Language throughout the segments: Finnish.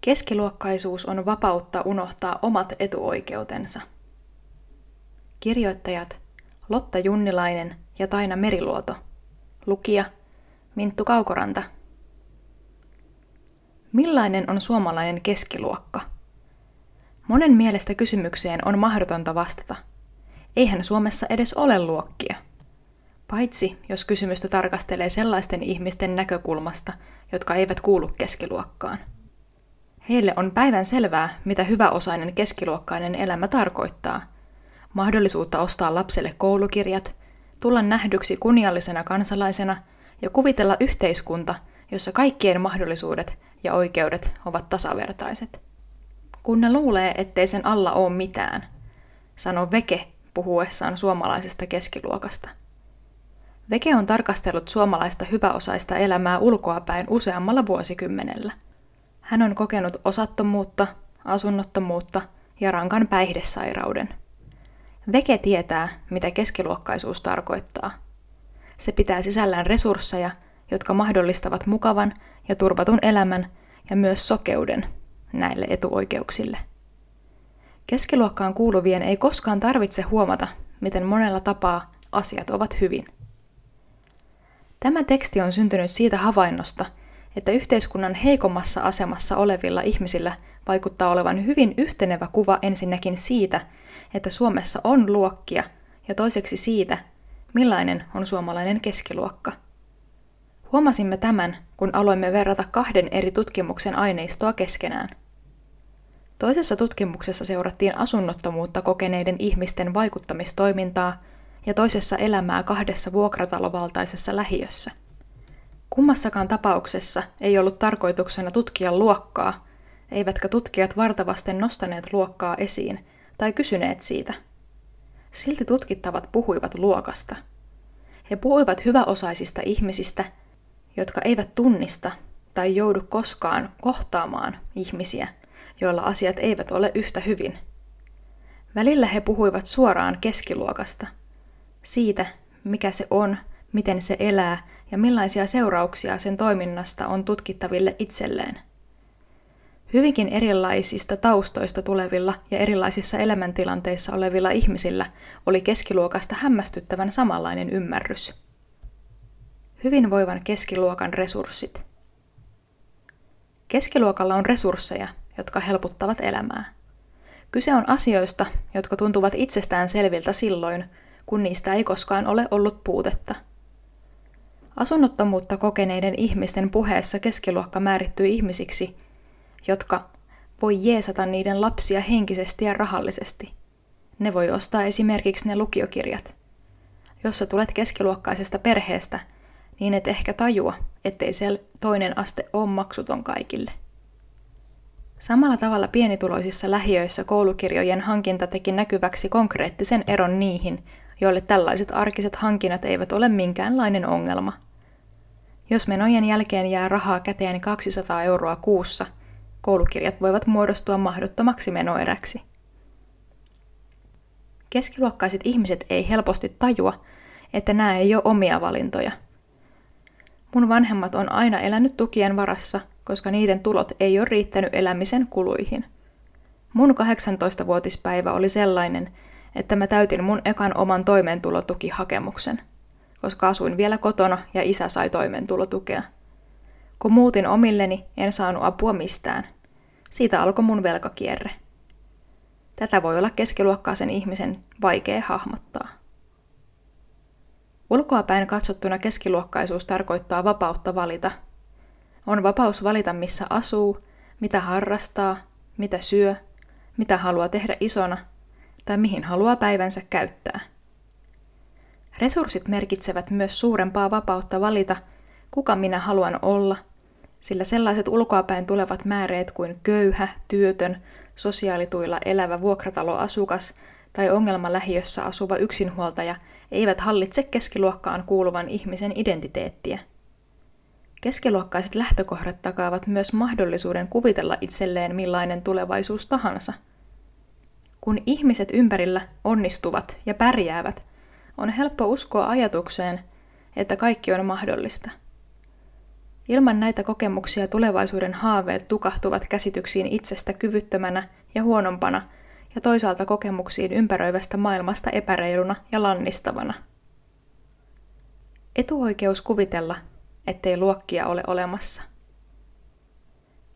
Keskiluokkaisuus on vapautta unohtaa omat etuoikeutensa. Kirjoittajat Lotta Junnilainen ja Taina Meriluoto. Lukija Minttu Kaukoranta. Millainen on suomalainen keskiluokka? Monen mielestä kysymykseen on mahdotonta vastata. Eihän Suomessa edes ole luokkia. Paitsi jos kysymystä tarkastelee sellaisten ihmisten näkökulmasta, jotka eivät kuulu keskiluokkaan. Heille on päivän selvää, mitä hyväosainen keskiluokkainen elämä tarkoittaa. Mahdollisuutta ostaa lapselle koulukirjat, tulla nähdyksi kunniallisena kansalaisena ja kuvitella yhteiskunta, jossa kaikkien mahdollisuudet ja oikeudet ovat tasavertaiset. Kun ne luulee, ettei sen alla ole mitään, sanoo Veke puhuessaan suomalaisesta keskiluokasta. Veke on tarkastellut suomalaista hyväosaista elämää ulkoapäin useammalla vuosikymmenellä – hän on kokenut osattomuutta, asunnottomuutta ja rankan päihdesairauden. Veke tietää, mitä keskiluokkaisuus tarkoittaa. Se pitää sisällään resursseja, jotka mahdollistavat mukavan ja turvatun elämän ja myös sokeuden näille etuoikeuksille. Keskiluokkaan kuuluvien ei koskaan tarvitse huomata, miten monella tapaa asiat ovat hyvin. Tämä teksti on syntynyt siitä havainnosta, että yhteiskunnan heikommassa asemassa olevilla ihmisillä vaikuttaa olevan hyvin yhtenevä kuva ensinnäkin siitä, että Suomessa on luokkia, ja toiseksi siitä, millainen on suomalainen keskiluokka. Huomasimme tämän, kun aloimme verrata kahden eri tutkimuksen aineistoa keskenään. Toisessa tutkimuksessa seurattiin asunnottomuutta kokeneiden ihmisten vaikuttamistoimintaa ja toisessa elämää kahdessa vuokratalovaltaisessa lähiössä. Kummassakaan tapauksessa ei ollut tarkoituksena tutkia luokkaa, eivätkä tutkijat vartavasten nostaneet luokkaa esiin tai kysyneet siitä. Silti tutkittavat puhuivat luokasta. He puhuivat hyväosaisista ihmisistä, jotka eivät tunnista tai joudu koskaan kohtaamaan ihmisiä, joilla asiat eivät ole yhtä hyvin. Välillä he puhuivat suoraan keskiluokasta, siitä, mikä se on, miten se elää ja millaisia seurauksia sen toiminnasta on tutkittaville itselleen. Hyvinkin erilaisista taustoista tulevilla ja erilaisissa elämäntilanteissa olevilla ihmisillä oli keskiluokasta hämmästyttävän samanlainen ymmärrys. Hyvinvoivan keskiluokan resurssit. Keskiluokalla on resursseja, jotka helpottavat elämää. Kyse on asioista, jotka tuntuvat itsestään selviltä silloin, kun niistä ei koskaan ole ollut puutetta – Asunnottomuutta kokeneiden ihmisten puheessa keskiluokka määrittyy ihmisiksi, jotka voi jeesata niiden lapsia henkisesti ja rahallisesti. Ne voi ostaa esimerkiksi ne lukiokirjat. Jos sä tulet keskiluokkaisesta perheestä, niin et ehkä tajua, ettei se toinen aste ole maksuton kaikille. Samalla tavalla pienituloisissa lähiöissä koulukirjojen hankinta teki näkyväksi konkreettisen eron niihin, joille tällaiset arkiset hankinnat eivät ole minkäänlainen ongelma. Jos menojen jälkeen jää rahaa käteen 200 euroa kuussa, koulukirjat voivat muodostua mahdottomaksi menoeräksi. Keskiluokkaiset ihmiset ei helposti tajua, että nämä ei ole omia valintoja. Mun vanhemmat on aina elänyt tukien varassa, koska niiden tulot ei ole riittänyt elämisen kuluihin. Mun 18-vuotispäivä oli sellainen, että mä täytin mun ekan oman toimeentulotukihakemuksen, koska asuin vielä kotona ja isä sai toimeentulotukea. Kun muutin omilleni, en saanut apua mistään. Siitä alkoi mun velkakierre. Tätä voi olla keskiluokkaisen ihmisen vaikea hahmottaa. Ulkoapäin katsottuna keskiluokkaisuus tarkoittaa vapautta valita. On vapaus valita, missä asuu, mitä harrastaa, mitä syö, mitä haluaa tehdä isona tai mihin haluaa päivänsä käyttää. Resurssit merkitsevät myös suurempaa vapautta valita, kuka minä haluan olla, sillä sellaiset ulkoapäin tulevat määreet kuin köyhä, työtön, sosiaalituilla elävä vuokrataloasukas tai ongelmalähiössä asuva yksinhuoltaja eivät hallitse keskiluokkaan kuuluvan ihmisen identiteettiä. Keskiluokkaiset lähtökohdat takaavat myös mahdollisuuden kuvitella itselleen millainen tulevaisuus tahansa – kun ihmiset ympärillä onnistuvat ja pärjäävät, on helppo uskoa ajatukseen, että kaikki on mahdollista. Ilman näitä kokemuksia tulevaisuuden haaveet tukahtuvat käsityksiin itsestä kyvyttömänä ja huonompana ja toisaalta kokemuksiin ympäröivästä maailmasta epäreiluna ja lannistavana. Etuoikeus kuvitella, ettei luokkia ole olemassa.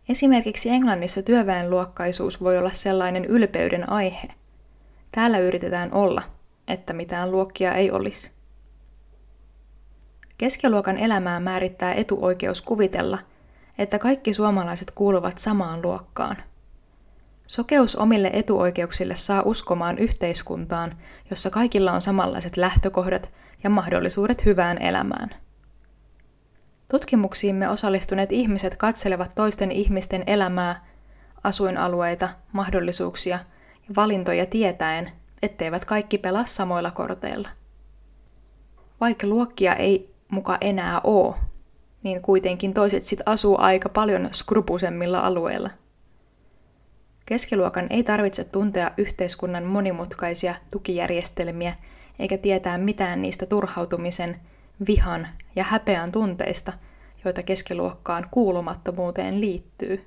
Esimerkiksi Englannissa työväenluokkaisuus voi olla sellainen ylpeyden aihe. Täällä yritetään olla, että mitään luokkia ei olisi. Keskiluokan elämää määrittää etuoikeus kuvitella, että kaikki suomalaiset kuuluvat samaan luokkaan. Sokeus omille etuoikeuksille saa uskomaan yhteiskuntaan, jossa kaikilla on samanlaiset lähtökohdat ja mahdollisuudet hyvään elämään. Tutkimuksiimme osallistuneet ihmiset katselevat toisten ihmisten elämää, asuinalueita, mahdollisuuksia ja valintoja tietäen, etteivät kaikki pelaa samoilla korteilla. Vaikka luokkia ei muka enää oo, niin kuitenkin toiset sit asuu aika paljon skrupusemmilla alueilla. Keskiluokan ei tarvitse tuntea yhteiskunnan monimutkaisia tukijärjestelmiä eikä tietää mitään niistä turhautumisen, vihan ja häpeän tunteista, joita keskiluokkaan kuulumattomuuteen liittyy.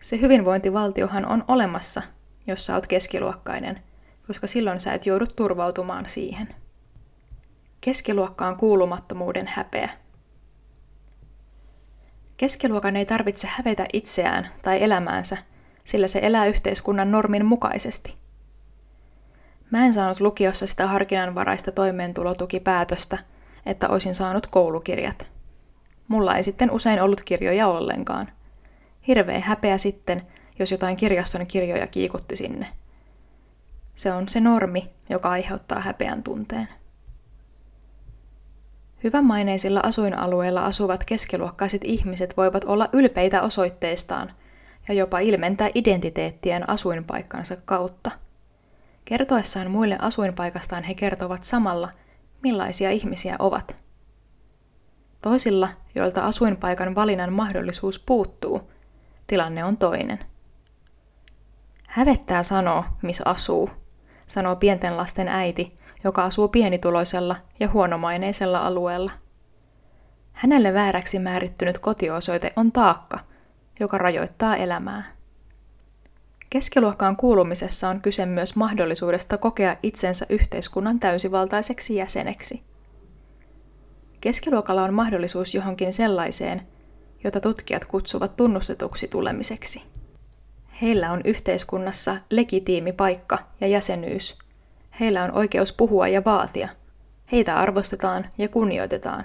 Se hyvinvointivaltiohan on olemassa, jos sä oot keskiluokkainen, koska silloin sä et joudu turvautumaan siihen. Keskiluokkaan kuulumattomuuden häpeä. Keskiluokan ei tarvitse hävetä itseään tai elämäänsä, sillä se elää yhteiskunnan normin mukaisesti. Mä en saanut lukiossa sitä harkinnanvaraista toimeentulotukipäätöstä, että olisin saanut koulukirjat. Mulla ei sitten usein ollut kirjoja ollenkaan. Hirveä häpeä sitten, jos jotain kirjaston kirjoja kiikutti sinne. Se on se normi, joka aiheuttaa häpeän tunteen. Hyvänmaineisilla asuinalueilla asuvat keskiluokkaiset ihmiset voivat olla ylpeitä osoitteistaan ja jopa ilmentää identiteettien asuinpaikkansa kautta. Kertoessaan muille asuinpaikastaan he kertovat samalla, millaisia ihmisiä ovat. Toisilla, joilta asuinpaikan valinnan mahdollisuus puuttuu, tilanne on toinen. Hävettää sanoa, missä asuu, sanoo pienten lasten äiti, joka asuu pienituloisella ja huonomaineisella alueella. Hänelle vääräksi määrittynyt kotiosoite on taakka, joka rajoittaa elämää. Keskiluokkaan kuulumisessa on kyse myös mahdollisuudesta kokea itsensä yhteiskunnan täysivaltaiseksi jäseneksi. Keskiluokalla on mahdollisuus johonkin sellaiseen, jota tutkijat kutsuvat tunnustetuksi tulemiseksi. Heillä on yhteiskunnassa legitiimi paikka ja jäsenyys. Heillä on oikeus puhua ja vaatia. Heitä arvostetaan ja kunnioitetaan.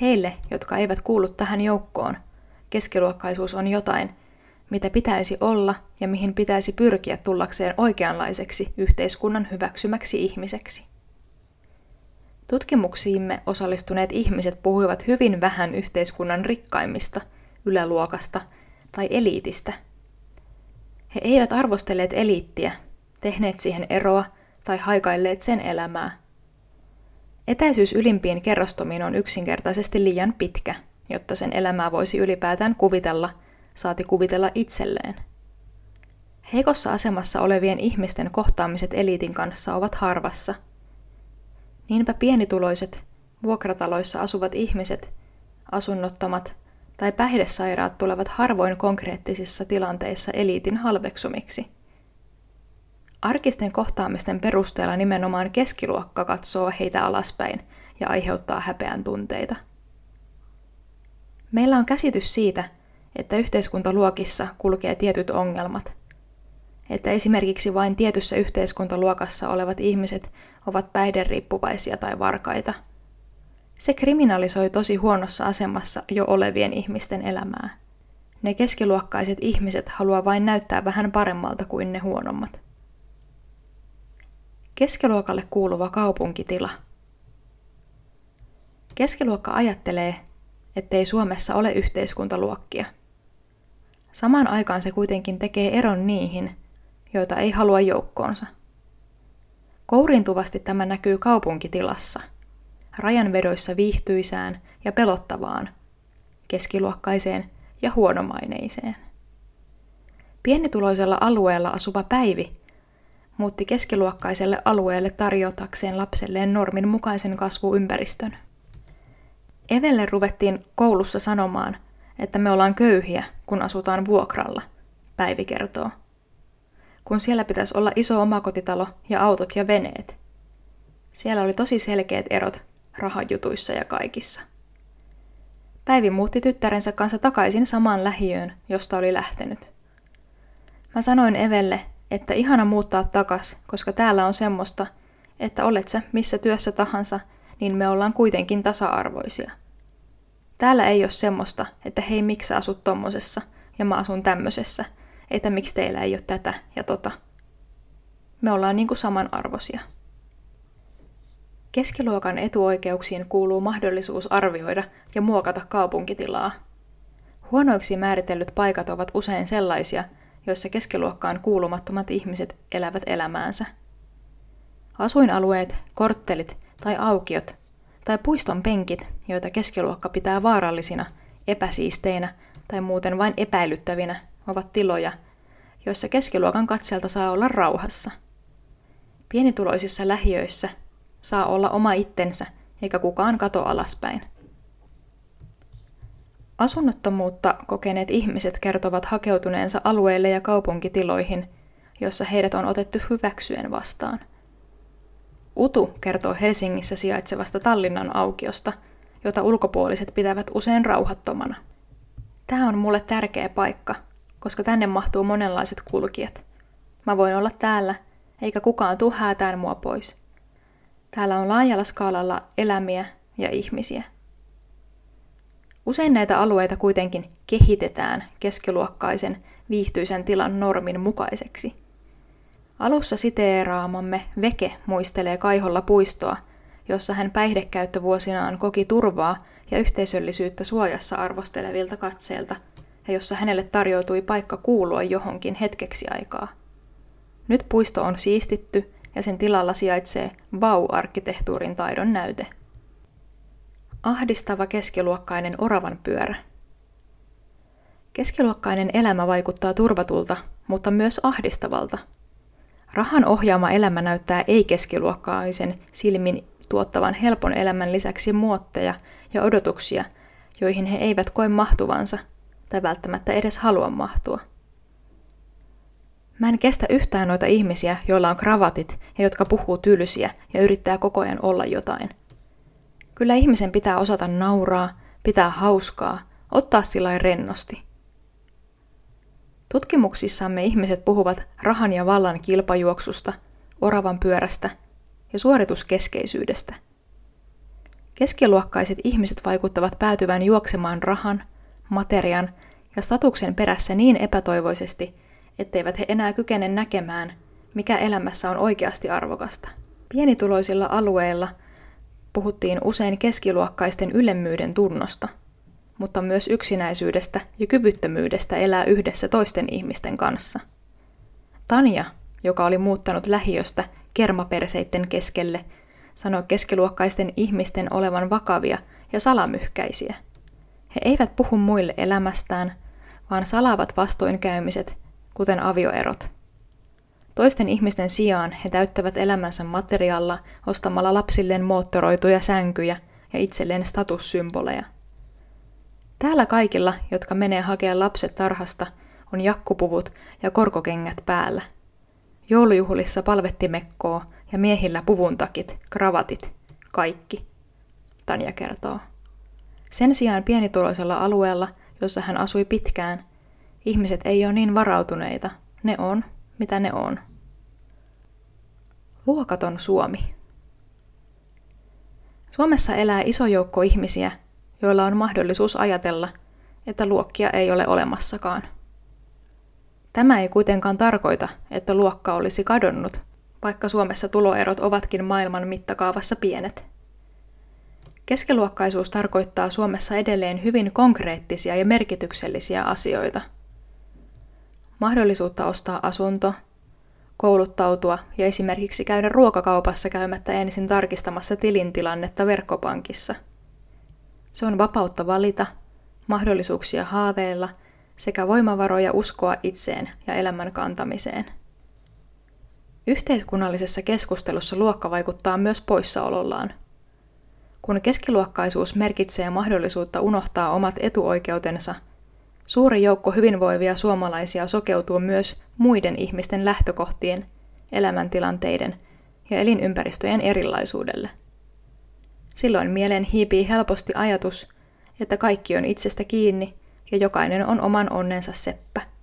Heille, jotka eivät kuulu tähän joukkoon, keskiluokkaisuus on jotain, mitä pitäisi olla ja mihin pitäisi pyrkiä tullakseen oikeanlaiseksi yhteiskunnan hyväksymäksi ihmiseksi. Tutkimuksiimme osallistuneet ihmiset puhuivat hyvin vähän yhteiskunnan rikkaimmista, yläluokasta tai eliitistä. He eivät arvostelleet eliittiä, tehneet siihen eroa tai haikailleet sen elämää. Etäisyys ylimpiin kerrostomiin on yksinkertaisesti liian pitkä, jotta sen elämää voisi ylipäätään kuvitella, saati kuvitella itselleen. Heikossa asemassa olevien ihmisten kohtaamiset eliitin kanssa ovat harvassa – Niinpä pienituloiset, vuokrataloissa asuvat ihmiset, asunnottomat tai päihdesairaat tulevat harvoin konkreettisissa tilanteissa eliitin halveksumiksi. Arkisten kohtaamisten perusteella nimenomaan keskiluokka katsoo heitä alaspäin ja aiheuttaa häpeän tunteita. Meillä on käsitys siitä, että yhteiskuntaluokissa kulkee tietyt ongelmat – että esimerkiksi vain tietyssä yhteiskuntaluokassa olevat ihmiset ovat päihderiippuvaisia tai varkaita. Se kriminalisoi tosi huonossa asemassa jo olevien ihmisten elämää. Ne keskiluokkaiset ihmiset haluaa vain näyttää vähän paremmalta kuin ne huonommat. Keskiluokalle kuuluva kaupunkitila. Keskiluokka ajattelee, ettei Suomessa ole yhteiskuntaluokkia. Samaan aikaan se kuitenkin tekee eron niihin, joita ei halua joukkoonsa. Kouriintuvasti tämä näkyy kaupunkitilassa, rajanvedoissa viihtyisään ja pelottavaan, keskiluokkaiseen ja huonomaineiseen. Pienituloisella alueella asuva Päivi muutti keskiluokkaiselle alueelle tarjotakseen lapselleen normin mukaisen kasvuympäristön. Evelle ruvettiin koulussa sanomaan, että me ollaan köyhiä, kun asutaan vuokralla, Päivi kertoo. Kun siellä pitäisi olla iso omakotitalo ja autot ja veneet. Siellä oli tosi selkeät erot rahajutuissa ja kaikissa. Päivi muutti tyttärensä kanssa takaisin samaan lähiöön, josta oli lähtenyt. Mä sanoin Evelle, että ihana muuttaa takas, koska täällä on semmoista, että olet sä missä työssä tahansa, niin me ollaan kuitenkin tasa-arvoisia. Täällä ei ole semmoista, että hei miksi sä asut tommosessa ja mä asun tämmöisessä, että miksi teillä ei ole tätä ja tota. Me ollaan niinku samanarvoisia. Keskiluokan etuoikeuksiin kuuluu mahdollisuus arvioida ja muokata kaupunkitilaa. Huonoiksi määritellyt paikat ovat usein sellaisia, joissa keskiluokkaan kuulumattomat ihmiset elävät elämäänsä. Asuinalueet, korttelit tai aukiot tai puiston penkit, joita keskiluokka pitää vaarallisina, epäsiisteinä tai muuten vain epäilyttävinä, ovat tiloja, joissa keskiluokan katselta saa olla rauhassa. Pienituloisissa lähiöissä saa olla oma itsensä, eikä kukaan kato alaspäin. Asunnottomuutta kokeneet ihmiset kertovat hakeutuneensa alueille ja kaupunkitiloihin, joissa heidät on otettu hyväksyen vastaan. Utu kertoo Helsingissä sijaitsevasta Tallinnan aukiosta, jota ulkopuoliset pitävät usein rauhattomana. Tämä on mulle tärkeä paikka, koska tänne mahtuu monenlaiset kulkijat. Mä voin olla täällä, eikä kukaan tuu häätään mua pois. Täällä on laajalla skaalalla elämiä ja ihmisiä. Usein näitä alueita kuitenkin kehitetään keskiluokkaisen viihtyisen tilan normin mukaiseksi. Alussa siteeraamamme Veke muistelee Kaiholla puistoa, jossa hän päihdekäyttövuosinaan koki turvaa ja yhteisöllisyyttä suojassa arvostelevilta katseilta, ja jossa hänelle tarjoutui paikka kuulua johonkin hetkeksi aikaa. Nyt puisto on siistitty ja sen tilalla sijaitsee Vau-arkkitehtuurin taidon näyte. Ahdistava keskiluokkainen oravan pyörä. Keskiluokkainen elämä vaikuttaa turvatulta, mutta myös ahdistavalta. Rahan ohjaama elämä näyttää ei-keskiluokkaisen silmin tuottavan helpon elämän lisäksi muotteja ja odotuksia, joihin he eivät koe mahtuvansa tai välttämättä edes halua mahtua. Mä en kestä yhtään noita ihmisiä, joilla on kravatit ja jotka puhuu tylsiä ja yrittää koko ajan olla jotain. Kyllä ihmisen pitää osata nauraa, pitää hauskaa, ottaa sillä rennosti. Tutkimuksissamme ihmiset puhuvat rahan ja vallan kilpajuoksusta, oravan pyörästä ja suorituskeskeisyydestä. Keskiluokkaiset ihmiset vaikuttavat päätyvän juoksemaan rahan, materian ja statuksen perässä niin epätoivoisesti, etteivät he enää kykene näkemään, mikä elämässä on oikeasti arvokasta. Pienituloisilla alueilla puhuttiin usein keskiluokkaisten ylemmyyden tunnosta, mutta myös yksinäisyydestä ja kyvyttömyydestä elää yhdessä toisten ihmisten kanssa. Tanja, joka oli muuttanut lähiöstä kermaperseitten keskelle, sanoi keskiluokkaisten ihmisten olevan vakavia ja salamyhkäisiä. He eivät puhu muille elämästään, vaan salaavat vastoinkäymiset kuten avioerot. Toisten ihmisten sijaan he täyttävät elämänsä materiaalla ostamalla lapsilleen moottoroituja sänkyjä ja itselleen statussymboleja. Täällä kaikilla, jotka menee hakea lapset tarhasta, on jakkupuvut ja korkokengät päällä. Joulujuhlissa palvettimekkoa ja miehillä puvuntakit, kravatit, kaikki, Tanja kertoo. Sen sijaan pienituloisella alueella, jossa hän asui pitkään, Ihmiset ei ole niin varautuneita. Ne on, mitä ne on. Luokaton Suomi. Suomessa elää iso joukko ihmisiä, joilla on mahdollisuus ajatella, että luokkia ei ole olemassakaan. Tämä ei kuitenkaan tarkoita, että luokka olisi kadonnut, vaikka Suomessa tuloerot ovatkin maailman mittakaavassa pienet. Keskiluokkaisuus tarkoittaa Suomessa edelleen hyvin konkreettisia ja merkityksellisiä asioita – mahdollisuutta ostaa asunto, kouluttautua ja esimerkiksi käydä ruokakaupassa käymättä ensin tarkistamassa tilintilannetta verkkopankissa. Se on vapautta valita, mahdollisuuksia haaveilla sekä voimavaroja uskoa itseen ja elämän kantamiseen. Yhteiskunnallisessa keskustelussa luokka vaikuttaa myös poissaolollaan. Kun keskiluokkaisuus merkitsee mahdollisuutta unohtaa omat etuoikeutensa, suuri joukko hyvinvoivia suomalaisia sokeutuu myös muiden ihmisten lähtökohtien, elämäntilanteiden ja elinympäristöjen erilaisuudelle. Silloin mieleen hiipii helposti ajatus, että kaikki on itsestä kiinni ja jokainen on oman onnensa seppä.